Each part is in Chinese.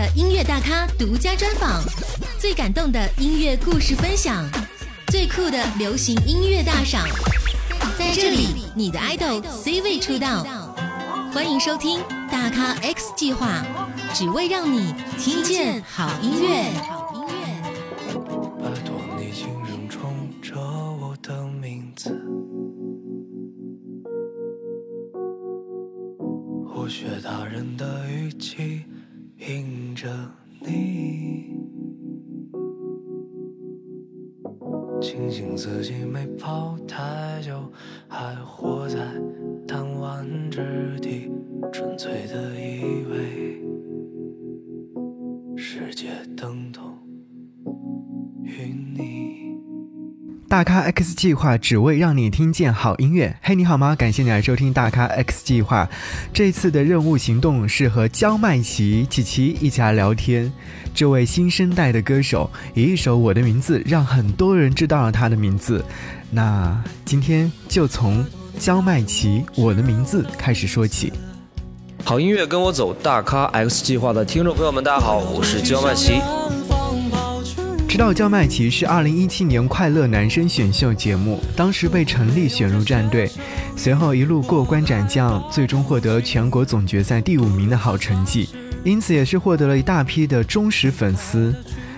的音乐大咖独家专访，最感动的音乐故事分享，最酷的流行音乐大赏，在这里，你的 idol C 位出道。欢迎收听大咖 X 计划，只为让你听见好音乐。自己没跑太久，还活在弹丸之地，纯粹的以为大咖 X 计划只为让你听见好音乐。嘿，你好吗？感谢你来收听大咖 X 计划。这次的任务行动是和焦麦琪琪琪一起来聊天。这位新生代的歌手以一首《我的名字》让很多人知道了他的名字。那今天就从焦麦琪《我的名字》开始说起。好音乐跟我走，大咖 X 计划的听众朋友们，大家好，我是焦麦琪。知道焦麦琪是2017年快乐男声选秀节目，当时被陈粒选入战队，随后一路过关斩将，最终获得全国总决赛第五名的好成绩，因此也是获得了一大批的忠实粉丝。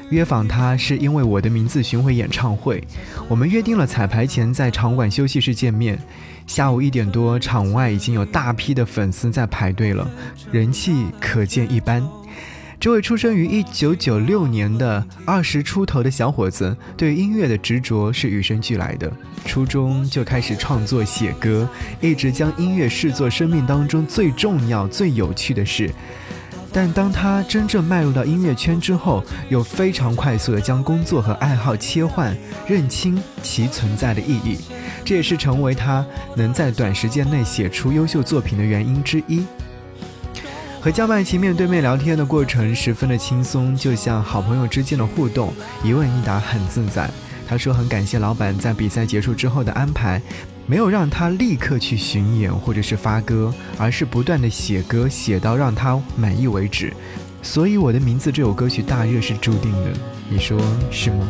约访他是因为我的名字巡回演唱会，我们约定了彩排前在场馆休息室见面。下午一点多，场外已经有大批的粉丝在排队了，人气可见一斑。这位出生于一九九六年的二十出头的小伙子，对音乐的执着是与生俱来的。初中就开始创作写歌，一直将音乐视作生命当中最重要、最有趣的事。但当他真正迈入到音乐圈之后，又非常快速地将工作和爱好切换，认清其存在的意义。这也是成为他能在短时间内写出优秀作品的原因之一。和焦麦琪面对面聊天的过程十分的轻松，就像好朋友之间的互动，一问一答很自在。他说很感谢老板在比赛结束之后的安排，没有让他立刻去巡演或者是发歌，而是不断的写歌，写到让他满意为止。所以我的名字这首歌曲大热是注定的，你说是吗？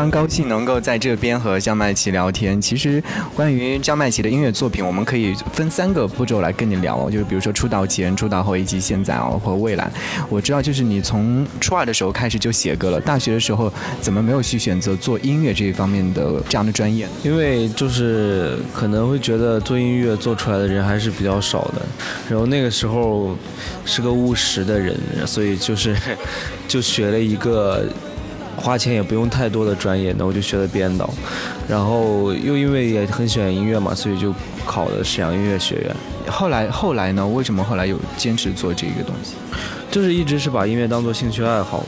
常高兴能够在这边和焦麦琪聊天。其实，关于焦麦琪的音乐作品，我们可以分三个步骤来跟你聊。就是比如说出道前、出道后以及现在哦，或未来。我知道，就是你从初二的时候开始就写歌了。大学的时候怎么没有去选择做音乐这一方面的这样的专业？因为就是可能会觉得做音乐做出来的人还是比较少的，然后那个时候是个务实的人，所以就是 就学了一个花钱也不用太多的专业，那我就学了编导，然后又因为也很喜欢音乐嘛，所以就考了沈阳音乐学院，后来后来呢？为什么后来有坚持做这个东西？就是一直是把音乐当做兴趣爱好，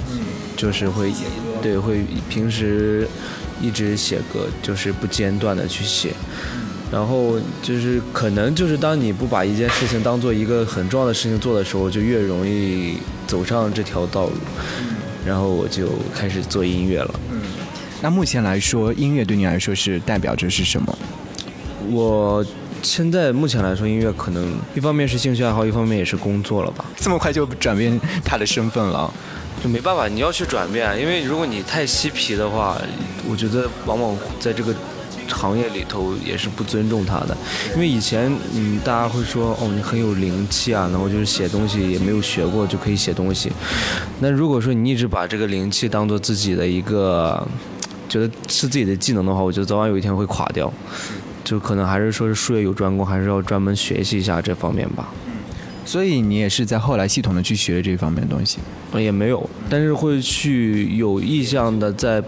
就是会对会平时一直写歌，就是不间断的去写。然后就是可能就是当你不把一件事情当做一个很重要的事情做的时候，就越容易走上这条道路。然后我就开始做音乐了。嗯那目前来说，音乐对你来说是代表着是什么？我现在目前来说，音乐可能一方面是兴趣爱好，一方面也是工作了吧。这么快就转变他的身份了？就没办法，你要去转变，因为如果你太嬉皮的话，我觉得往往在这个行业里头也是不尊重他的。因为以前嗯，大家会说哦，你很有灵气啊，然后就是写东西也没有学过就可以写东西。那如果说你一直把这个灵气当做自己的一个觉得是自己的技能的话，我觉得早晚有一天会垮掉。就可能还是说是术业有专攻，还是要专门学习一下这方面吧。所以你也是在后来系统的去学这方面的东西。也没有，但是会去有意向的在，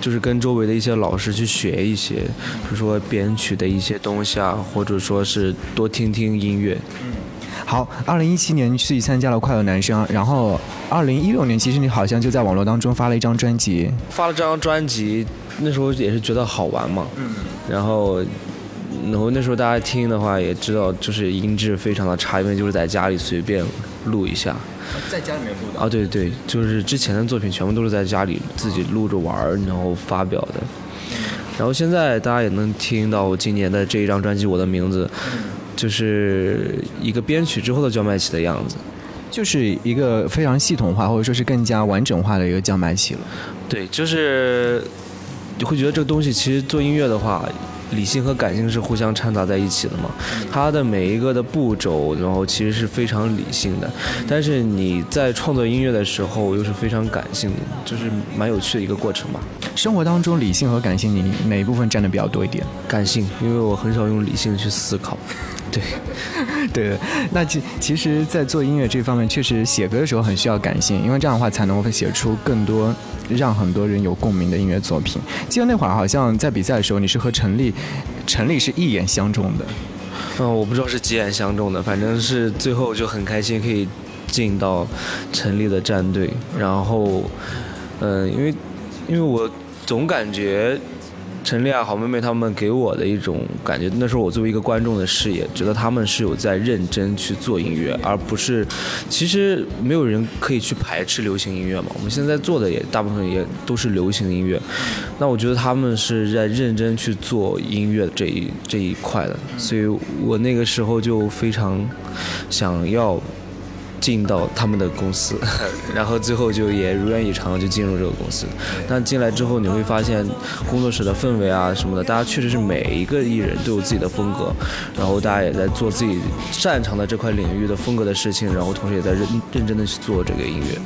就是跟周围的一些老师去学一些，比如说编曲的一些东西啊，或者说是多听听音乐。嗯好，二零一七年去参加了快乐男声，然后二零一六年其实你好像就在网络当中发了一张专辑，发了这张专辑，那时候也是觉得好玩嘛，嗯，然后，然后那时候大家听的话也知道，就是音质非常的差，因为就是在家里随便录一下。在家里面录的啊，对对，就是之前的作品全部都是在家里自己录着玩儿，然后发表的。然后现在大家也能听到我今年的这一张专辑《我的名字》，就是一个编曲之后的焦麦琪的样子。就是一个非常系统化，或者说是更加完整化的一个叫麦琪了。对，就是你会觉得这个东西其实做音乐的话，理性和感性是互相掺杂在一起的嘛。它的每一个的步骤，然后其实是非常理性的，但是你在创作音乐的时候又是非常感性的，就是蛮有趣的一个过程吧。生活当中理性和感性，你哪一部分占的比较多一点？感性，因为我很少用理性去思考。对，对，那其其实，在做音乐这方面，确实写歌的时候很需要感性，因为这样的话才能够写出更多让很多人有共鸣的音乐作品。记得那会儿好像在比赛的时候，你是和陈粒，陈粒是一眼相中的。嗯，我不知道是几眼相中的，反正是最后就很开心可以进到陈粒的战队。然后，嗯，因为因为我总感觉。陈丽啊，好妹妹他们给我的一种感觉，那时候我作为一个观众的视野，觉得他们是有在认真去做音乐，而不是，其实没有人可以去排斥流行音乐嘛。我们现在做的也大部分也都是流行音乐，那我觉得他们是在认真去做音乐这一这一块的，所以我那个时候就非常想要。进到他们的公司，然后最后就也如愿以偿就进入这个公司。但进来之后你会发现，工作室的氛围啊什么的，大家确实是每一个艺人都有自己的风格，然后大家也在做自己擅长的这块领域的风格的事情，然后同时也在认认真的去做这个音乐。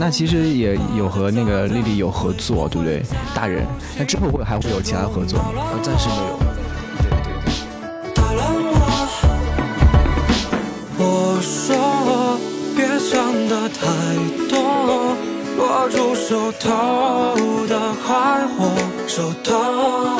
那其实也有和那个丽丽有合作，对不对？大人，那之后会还会有其他合作吗？啊，暂时没有。手头的快活，手头。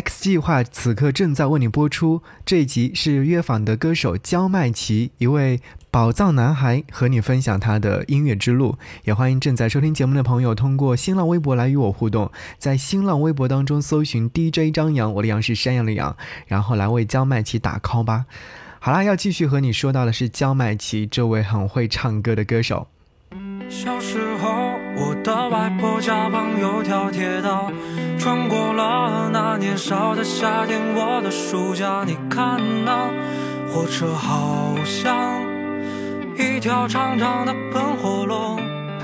X 计划此刻正在为你播出。这一集是约访的歌手焦麦琪，一位宝藏男孩，和你分享他的音乐之路。也欢迎正在收听节目的朋友通过新浪微博来与我互动，在新浪微博当中搜寻 DJ 张扬，我的杨是山羊的羊，然后来为焦麦琪打 call 吧。好啦，要继续和你说到的是焦麦琪这位很会唱歌的歌手。小时候，我的外婆家旁有条铁道，穿过了那年少的夏天。我的暑假，你看那火车好像一条长长的喷火龙。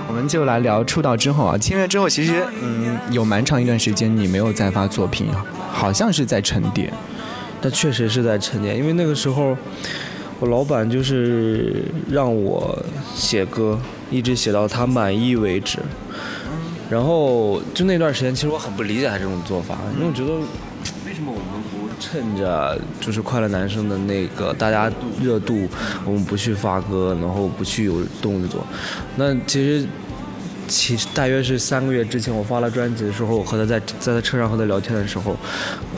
我们就来聊出道之后啊，签约之后，其实嗯，有蛮长一段时间你没有再发作品，好像是在沉淀。但确实是在沉淀，因为那个时候，我老板就是让我写歌，一直写到他满意为止。然后就那段时间，其实我很不理解他这种做法，因为我觉得，为什么我们不趁着就是快乐男生的那个大家热度，我们不去发歌，然后不去有动作？那其实。其实大约是三个月之前，我发了专辑的时候，我和他在在他车上和他聊天的时候，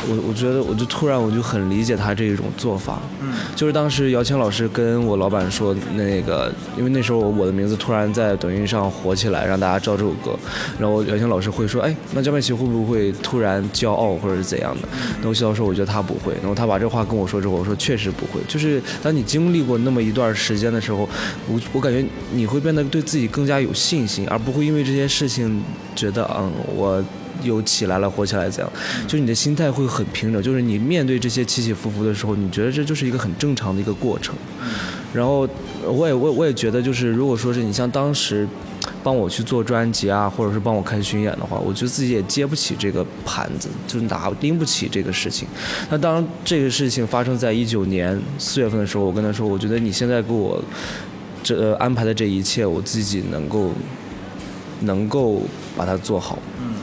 我我觉得我就突然我就很理解他这一种做法，嗯，就是当时姚谦老师跟我老板说那个，因为那时候我的名字突然在抖音上火起来，让大家知道这首歌，然后姚谦老师会说，哎，那江美琪会不会突然骄傲或者是怎样的？那我笑说，我觉得他不会。然后他把这话跟我说之后，我说确实不会。就是当你经历过那么一段时间的时候，我我感觉你会变得对自己更加有信心，而不会。会因为这些事情觉得嗯，我又起来了，火起来怎样？就你的心态会很平整，就是你面对这些起起伏伏的时候，你觉得这就是一个很正常的一个过程。然后我也我我也觉得，就是如果说是你像当时帮我去做专辑啊，或者是帮我看巡演的话，我觉得自己也接不起这个盘子，就是拿拎不起这个事情。那当这个事情发生在一九年四月份的时候，我跟他说，我觉得你现在给我这安排的这一切，我自己能够。能够把它做好，嗯，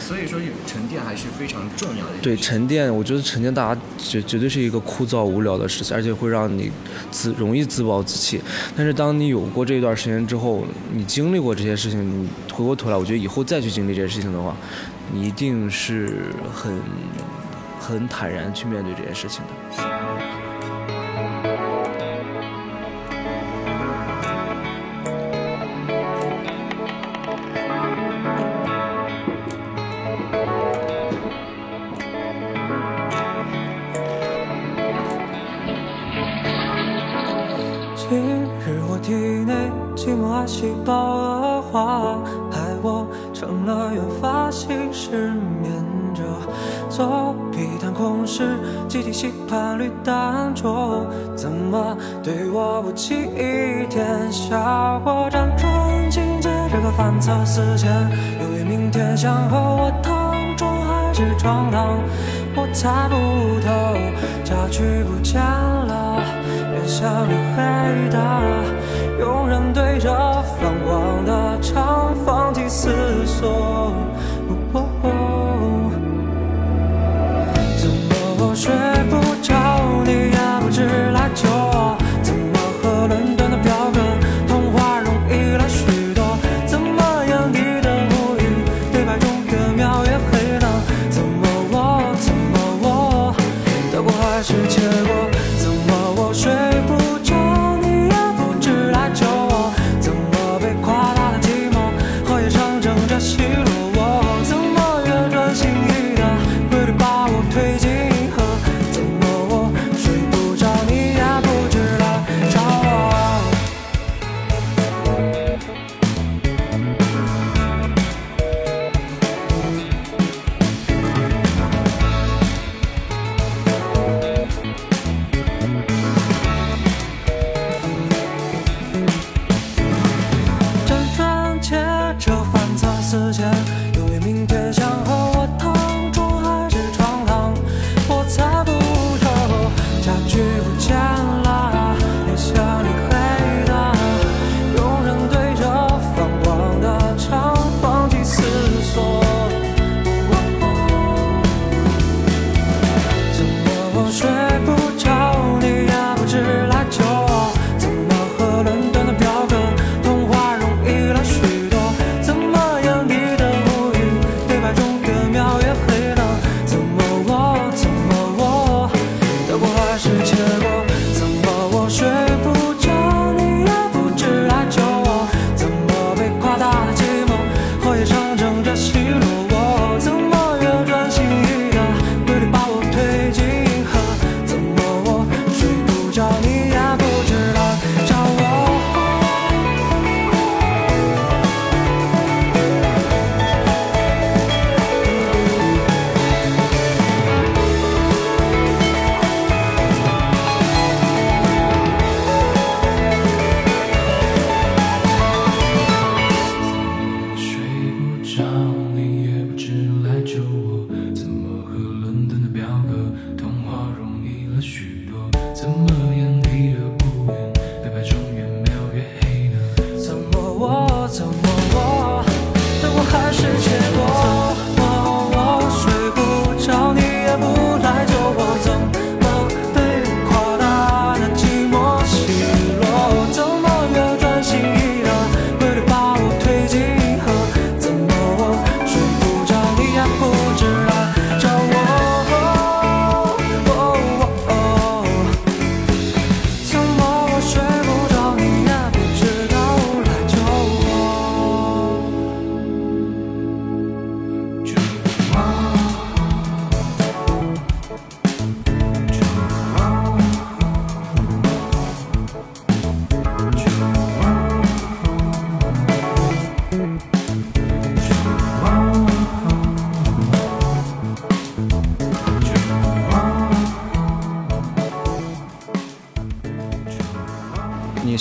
所以说沉淀还是非常重要的。对沉淀，我觉得沉淀大家绝绝对是一个枯燥无聊的事情，而且会让你自容易自暴自弃。但是当你有过这一段时间之后，你经历过这些事情，你回过头来，我觉得以后再去经历这些事情的话，你一定是很很坦然去面对这些事情的。吸盘率单卓，怎么对我不起一点效果？辗转情节这个反侧思前，由于明天想和我躺床还是床躺，我猜不透，家具不见了，远像你黑的。庸人对着泛黄的长方体思索，怎么我睡不着，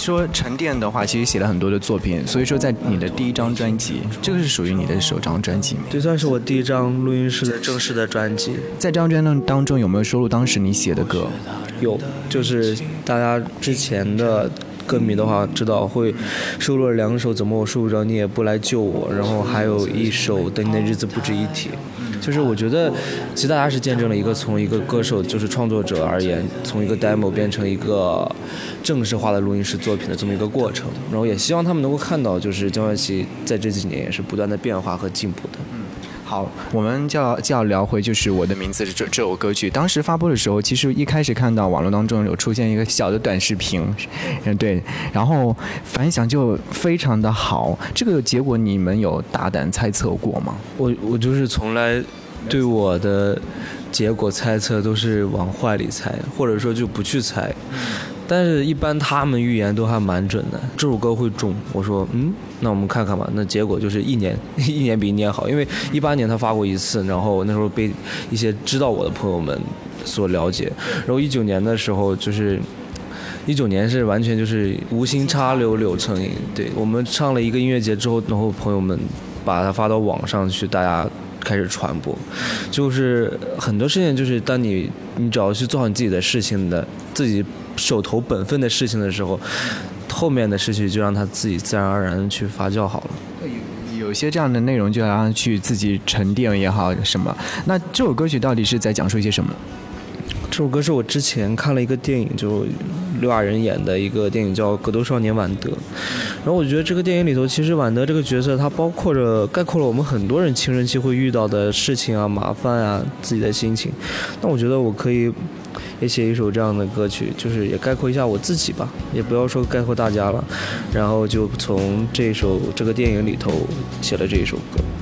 说沉淀的话，其实写了很多的作品，所以说在你的第一张专辑，这个是属于你的首张专辑吗？这算是我第一张录音室的正式的专辑。在这张专辑当中有没有收录当时你写的歌？有，就是大家之前的。歌迷的话知道会收录了两首，怎么我睡不着你也不来救我，然后还有一首等你的日子不值一提。就是我觉得，其实大家是见证了一个从一个歌手就是创作者而言，从一个 demo 变成一个正式化的录音室作品的这么一个过程。然后也希望他们能够看到，就是江淮琪在这几年也是不断的变化和进步的。好，我们就要就要聊回就是我的名字这这首歌曲。当时发布的时候，其实一开始看到网络当中有出现一个小的短视频，嗯 对，然后反响就非常的好。这个结果你们有大胆猜测过吗？我我就是从来对我的结果猜测都是往坏里猜，或者说就不去猜。但是，一般他们预言都还蛮准的。这首歌会中，我说，嗯，那我们看看吧。那结果就是一年 一年比一年好，因为一八年他发过一次，然后那时候被一些知道我的朋友们所了解。然后一九年的时候，就是一九年是完全就是无心插柳柳成荫。对我们上了一个音乐节之后，然后朋友们把它发到网上去，大家开始传播。就是很多事情，就是当你你只要去做好你自己的事情的自己。手头本分的事情的时候，后面的事情就让他自己自然而然去发酵好了。有有些这样的内容就让他去自己沉淀也好什么。那这首歌曲到底是在讲述一些什么？这首歌是我之前看了一个电影，就刘亚仁演的一个电影叫《格斗少年晚德》。然后我觉得这个电影里头，其实晚德这个角色，他包括着概括了我们很多人青春期会遇到的事情啊、麻烦啊、自己的心情。那我觉得我可以。也写一首这样的歌曲，就是也概括一下我自己吧，也不要说概括大家了，然后就从这首这个电影里头写了这一首歌。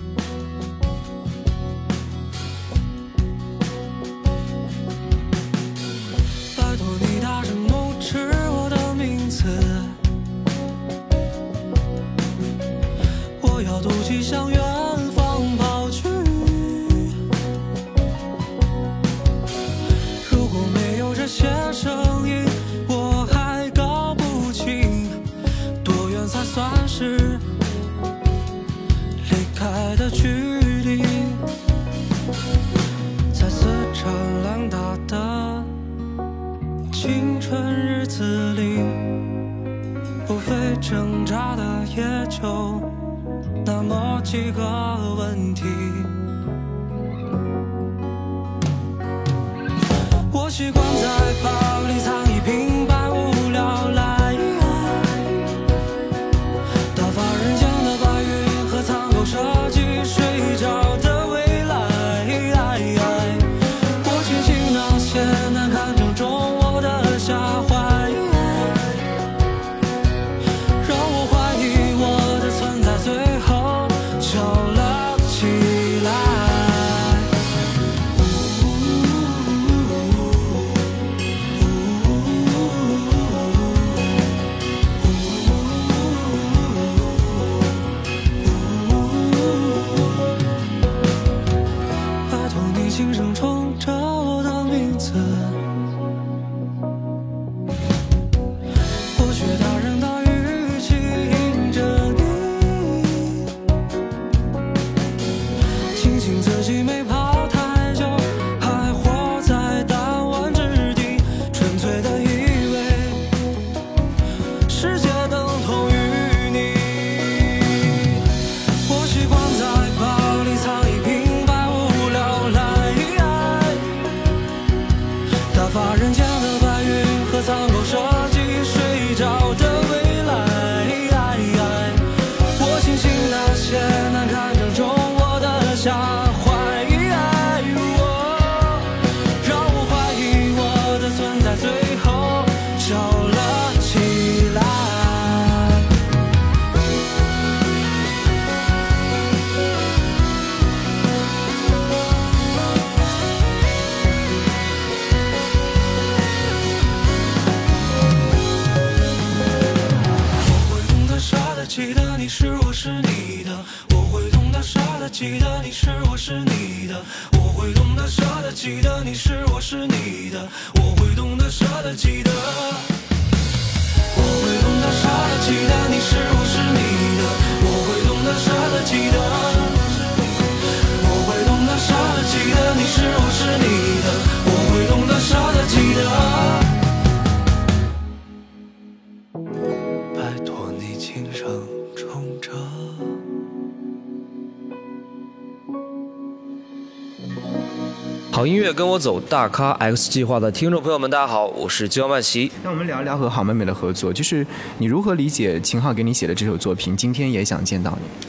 跟我走，大咖 X 计划的听众朋友们，大家好，我是焦曼琪。那我们聊一聊和好妹妹的合作，就是你如何理解秦昊给你写的这首作品？今天也想见到你。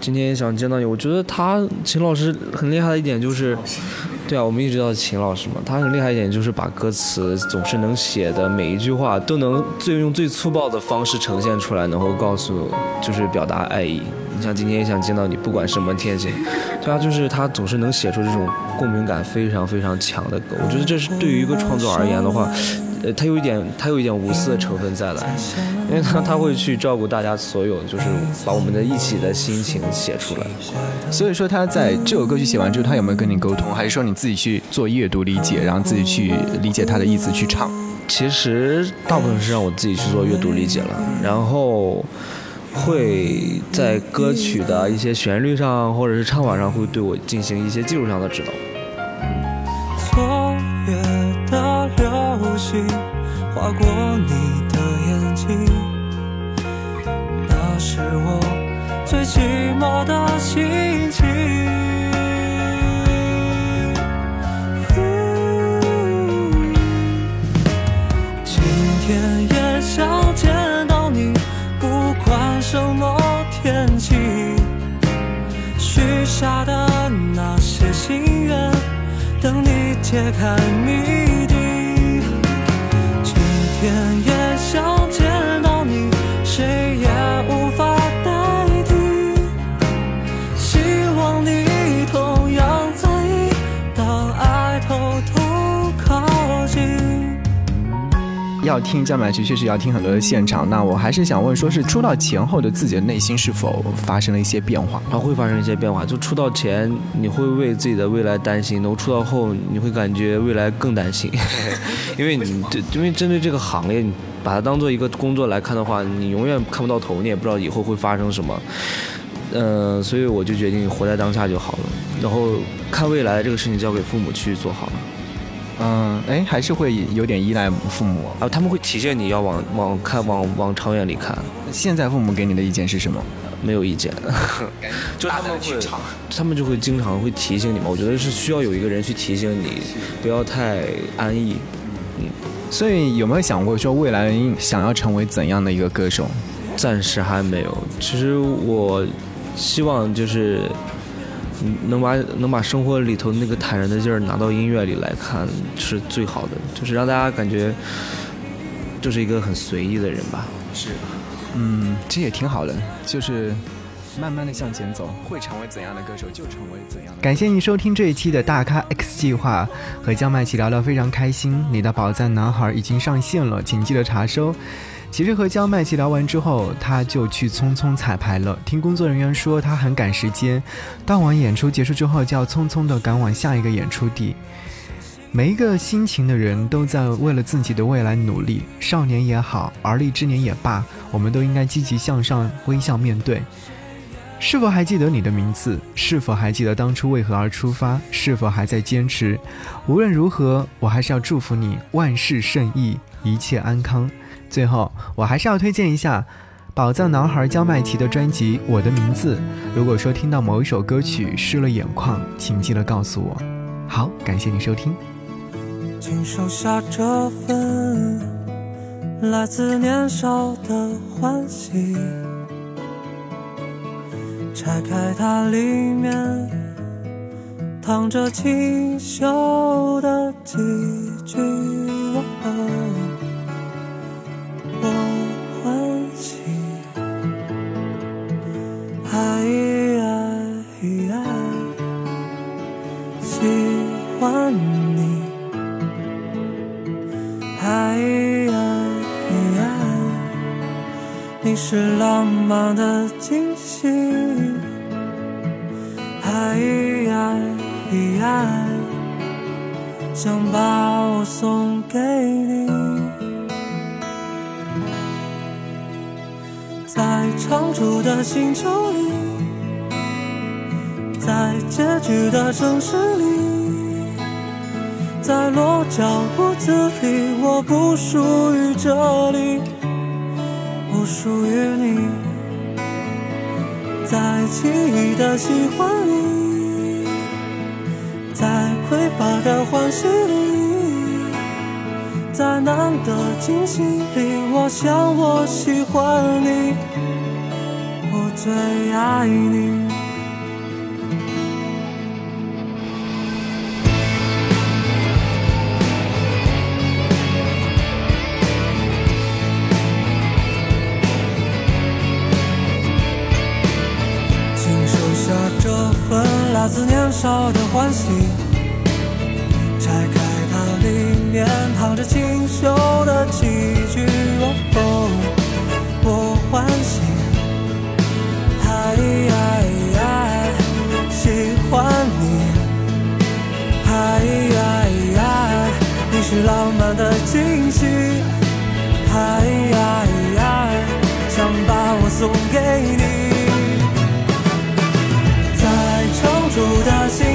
今天也想见到你，我觉得他秦老师很厉害的一点就是，对啊，我们一直叫秦老师嘛，他很厉害一点就是把歌词总是能写的每一句话都能最用最粗暴的方式呈现出来，能够告诉就是表达爱意。你像今天也想见到你，不管什么天气，对啊，就是他总是能写出这种共鸣感非常非常强的歌。我觉得这是对于一个创作而言的话，呃，他有一点他有一点无私的成分在来，因为他他会去照顾大家所有，就是把我们的一起的心情写出来。所以说他在这首歌曲写完之后，他有没有跟你沟通，还是说你自己去做阅读理解，然后自己去理解他的意思去唱？其实大部分是让我自己去做阅读理解了，然后会在歌曲的一些旋律上或者是唱法上会对我进行一些技术上的指导。昨夜的流星划过你的眼睛，那是我最寂寞的心情。今天也想见，管什么天气。许下的那些心愿，等你揭开谜底。今天也要听江满曲，确实要听很多的现场。那我还是想问，说是出道前后的自己的内心是否发生了一些变化？它会发生一些变化。就出道前，你会为自己的未来担心；，然后出道后，你会感觉未来更担心，因为你对，因为针对这个行业，你把它当做一个工作来看的话，你永远看不到头，你也不知道以后会发生什么。嗯、所以我就决定活在当下就好了，然后看未来这个事情交给父母去做好了。嗯，哎，还是会有点依赖父母。啊，他们会提醒你要往往看往往长远里看，现在父母给你的意见是什么？没有意见，就他们会，他们就会经常会提醒你嘛。我觉得是需要有一个人去提醒你，不要太安逸。嗯所以有没有想过说未来想要成为怎样的一个歌手？暂时还没有。其实我希望就是嗯能把能把生活里头那个坦然的劲儿拿到音乐里来看是最好的，就是让大家感觉就是一个很随意的人吧。是嗯，这也挺好的，就是慢慢的向前走，会成为怎样的歌手就成为怎样的。感谢您收听这一期的大咖 X 计划，和江麦琪聊聊非常开心。你的宝藏男孩已经上线了，请记得查收。其实和江麦琪聊完之后，他就去匆匆彩排了。听工作人员说，他很赶时间，当晚演出结束之后，就要匆匆的赶往下一个演出地。每一个辛勤的人都在为了自己的未来努力，少年也好，而立之年也罢，我们都应该积极向上，微笑面对。是否还记得你的名字？是否还记得当初为何而出发？是否还在坚持？无论如何，我还是要祝福你万事胜意，一切安康。最后，我还是要推荐一下宝藏男孩焦麦琪的专辑《我的名字》。如果说听到某一首歌曲湿了眼眶，请记得告诉我。好，感谢你收听。请收下这份来自年少的欢喜，拆开它，里面躺着清秀的几句。欢你。爱爱爱，你是浪漫的惊喜。爱爱爱，想把我送给你。在长驻的星球里，在结局的城市里，在落脚屋子里，我不属于这里，我属于你。在记忆的喜欢里，在匮乏的欢喜里，在难得惊喜里，我想我喜欢你，我最爱你。自年少的欢喜，拆开它，里面藏着清秀的棋局。哦，我欢喜，嗨嗨嗨，喜欢你，嗨嗨嗨，你是浪漫的惊喜，嗨嗨嗨，想把我送给你。住的星